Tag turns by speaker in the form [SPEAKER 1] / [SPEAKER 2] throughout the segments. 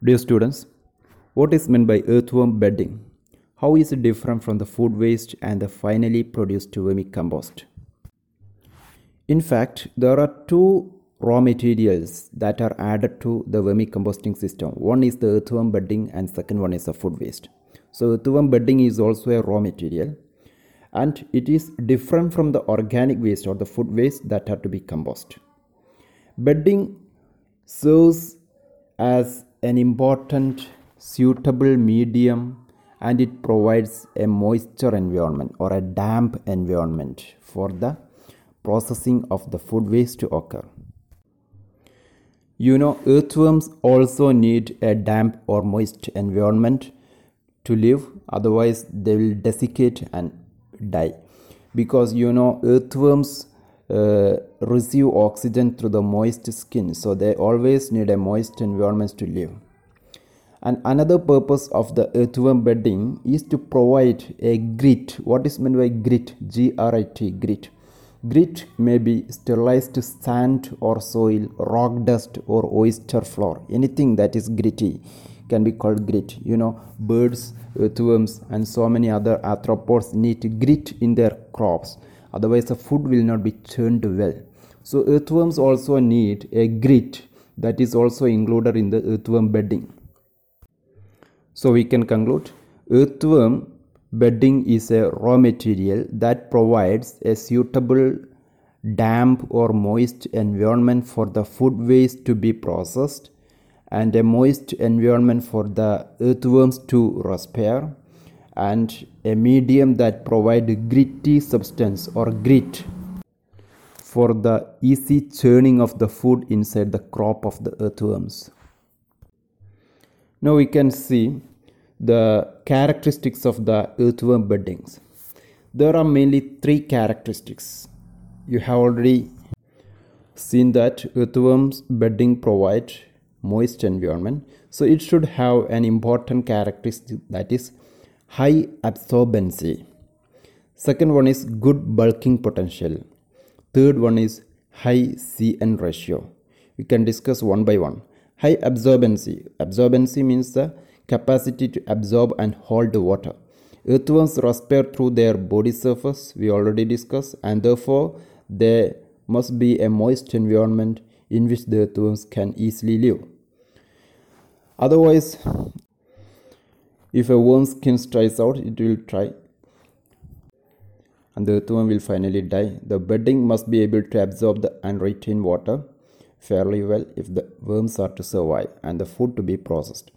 [SPEAKER 1] Dear students, what is meant by earthworm bedding? How is it different from the food waste and the finally produced vermicompost? In fact, there are two raw materials that are added to the vermicomposting system. One is the earthworm bedding and second one is the food waste. So earthworm bedding is also a raw material and it is different from the organic waste or the food waste that are to be composted. Bedding serves as an important suitable medium and it provides a moisture environment or a damp environment for the processing of the food waste to occur. You know, earthworms also need a damp or moist environment to live, otherwise, they will desiccate and die. Because you know, earthworms Uh, receive oxygen through the moist skin, so they always need a moist environment to live. And another purpose of the earthworm bedding is to provide a grit. What is meant by grit? G R I T, grit. Grit may be sterilized sand or soil, rock dust, or oyster flour. Anything that is gritty can be called grit. You know, birds, earthworms, and so many other arthropods need grit in their crops. Otherwise, the food will not be churned well. So, earthworms also need a grit that is also included in the earthworm bedding. So we can conclude earthworm bedding is a raw material that provides a suitable damp or moist environment for the food waste to be processed and a moist environment for the earthworms to respire and a medium that provide gritty substance or grit for the easy churning of the food inside the crop of the earthworms. Now we can see the characteristics of the earthworm beddings. There are mainly three characteristics. You have already seen that earthworms bedding provide moist environment. So it should have an important characteristic that is high absorbency. Second one is good bulking potential. Third one is high CN ratio. We can discuss one by one. High absorbency. Absorbency means the capacity to absorb and hold the water. Earthworms respire through their body surface, we already discussed, and therefore there must be a moist environment in which the earthworms can easily live. Otherwise, if a worm's skin dries out, it will try and the earthworm will finally die. The bedding must be able to absorb the and retain water fairly well if the worms are to survive and the food to be processed.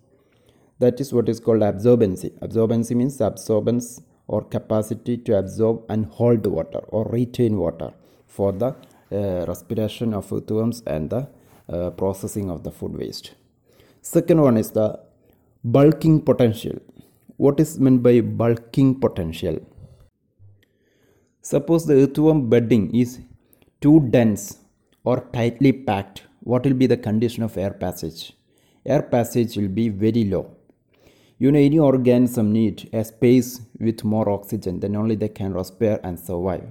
[SPEAKER 1] That is what is called absorbency. Absorbency means absorbance or capacity to absorb and hold water or retain water for the uh, respiration of earthworms and the uh, processing of the food waste. Second one is the bulking potential. What is meant by bulking potential? Suppose the earthworm bedding is too dense or tightly packed, what will be the condition of air passage? Air passage will be very low. You know, any organism need a space with more oxygen, then only they can respire and survive.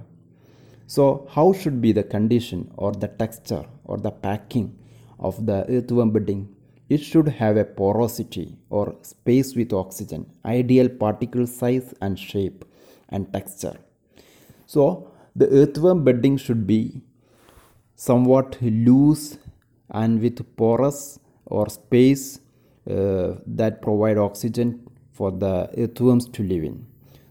[SPEAKER 1] So, how should be the condition or the texture or the packing of the earthworm bedding? It should have a porosity or space with oxygen, ideal particle size and shape and texture. So, the earthworm bedding should be somewhat loose and with porous or space uh, that provide oxygen for the earthworms to live in.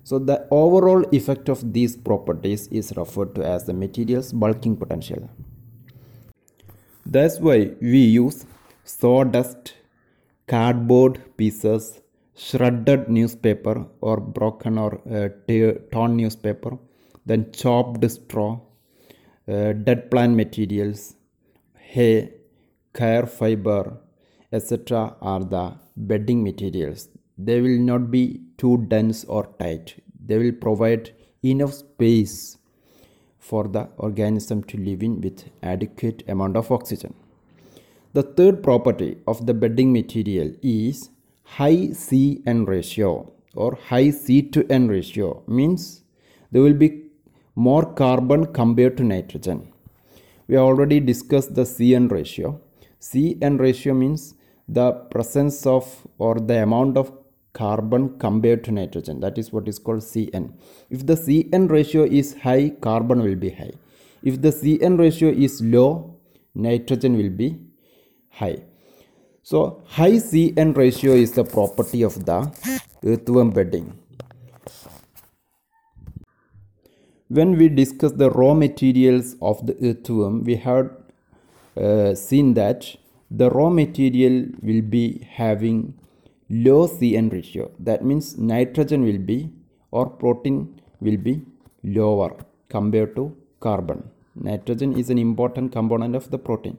[SPEAKER 1] So the overall effect of these properties is referred to as the material's bulking potential. That's why we use sawdust, cardboard pieces, shredded newspaper or broken or uh, torn newspaper, then chopped straw, uh, dead plant materials, hay, coir fiber, etc. are the bedding materials. They will not be too dense or tight. They will provide enough space for the organism to live in with adequate amount of oxygen. The third property of the bedding material is high C N ratio or high C to N ratio means there will be more carbon compared to nitrogen. We already discussed the CN ratio. CN ratio means the presence of or the amount of carbon compared to nitrogen that is what is called cn if the cn ratio is high carbon will be high if the cn ratio is low nitrogen will be high so high cn ratio is the property of the earthworm bedding when we discuss the raw materials of the earthworm we have uh, seen that the raw material will be having low CN ratio. That means nitrogen will be or protein will be lower compared to carbon. Nitrogen is an important component of the protein.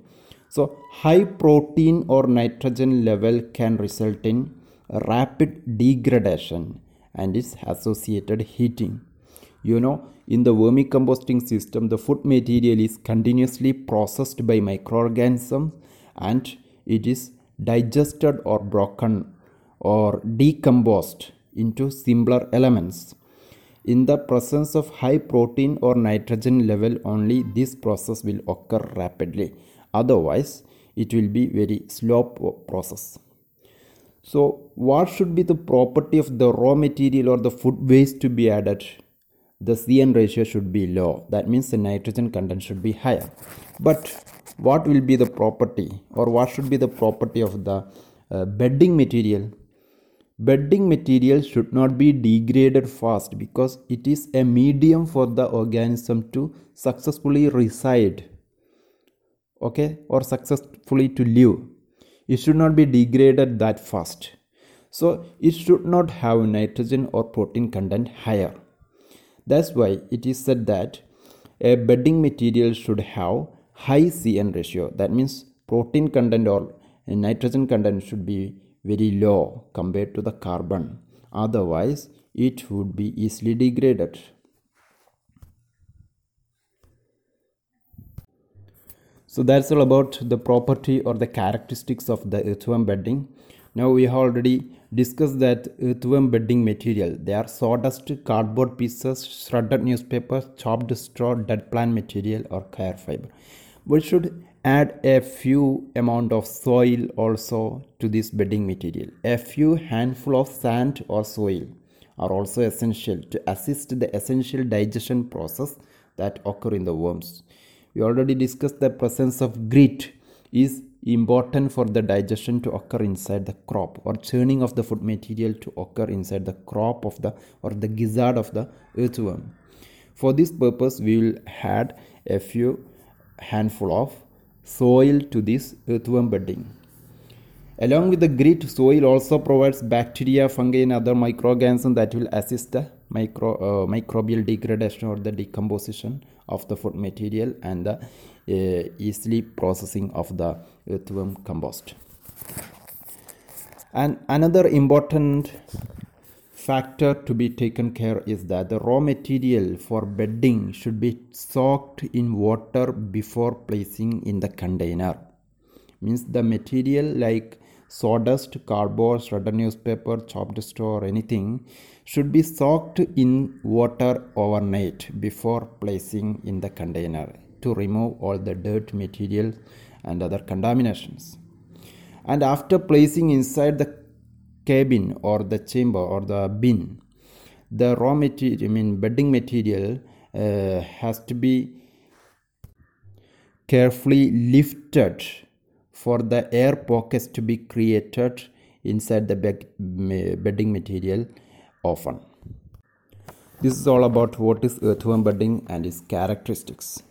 [SPEAKER 1] So high protein or nitrogen level can result in rapid degradation and its associated heating. You know, in the vermicomposting system, the food material is continuously processed by microorganisms and it is digested or broken or decomposed into simpler elements. In the presence of high protein or nitrogen level only this process will occur rapidly. Otherwise, it will be very slow process. So, what should be the property of the raw material or the food waste to be added? The CN ratio should be low. That means the nitrogen content should be higher. But what will be the property or what should be the property of the uh, bedding material? bedding material should not be degraded fast because it is a medium for the organism to successfully reside okay or successfully to live. It should not be degraded that fast. So it should not have nitrogen or protein content higher. That's why it is said that a bedding material should have high cn ratio. That means protein content or nitrogen content should be very low compared to the carbon. Otherwise it would be easily degraded so that's all about the property or the characteristics of the earthworm bedding. Now we have already discussed that earthworm bedding material. They are sawdust cardboard pieces shredded newspaper chopped straw dead plant material or coir fiber. We should add a few amount of soil also to this bedding material. A few handful of sand or soil are also essential to assist the essential digestion process that occur in the worms we already discussed the presence of grit is important for the digestion to occur inside the crop or churning of the food material to occur inside the crop of the or the gizzard of the earthworm for this purpose we will add a few handful of soil to this earthworm bedding. Along with the grit, soil also provides bacteria, fungi, and other microorganisms that will assist the micro, uh, microbial degradation or the decomposition of the food material and the uh, easily processing of the earthworm compost. And another important factor to be taken care is that the raw material for bedding should be soaked in water before placing in the container means the material like sawdust cardboard shredded newspaper chopped straw or anything should be soaked in water overnight before placing in the container to remove all the dirt material and other contaminations. And after placing inside the cabin or the chamber or the bin the raw material i mean bedding material uh, has to be carefully lifted for the air pockets to be created inside the bedding material often. This is all about what is earthworm bedding and its characteristics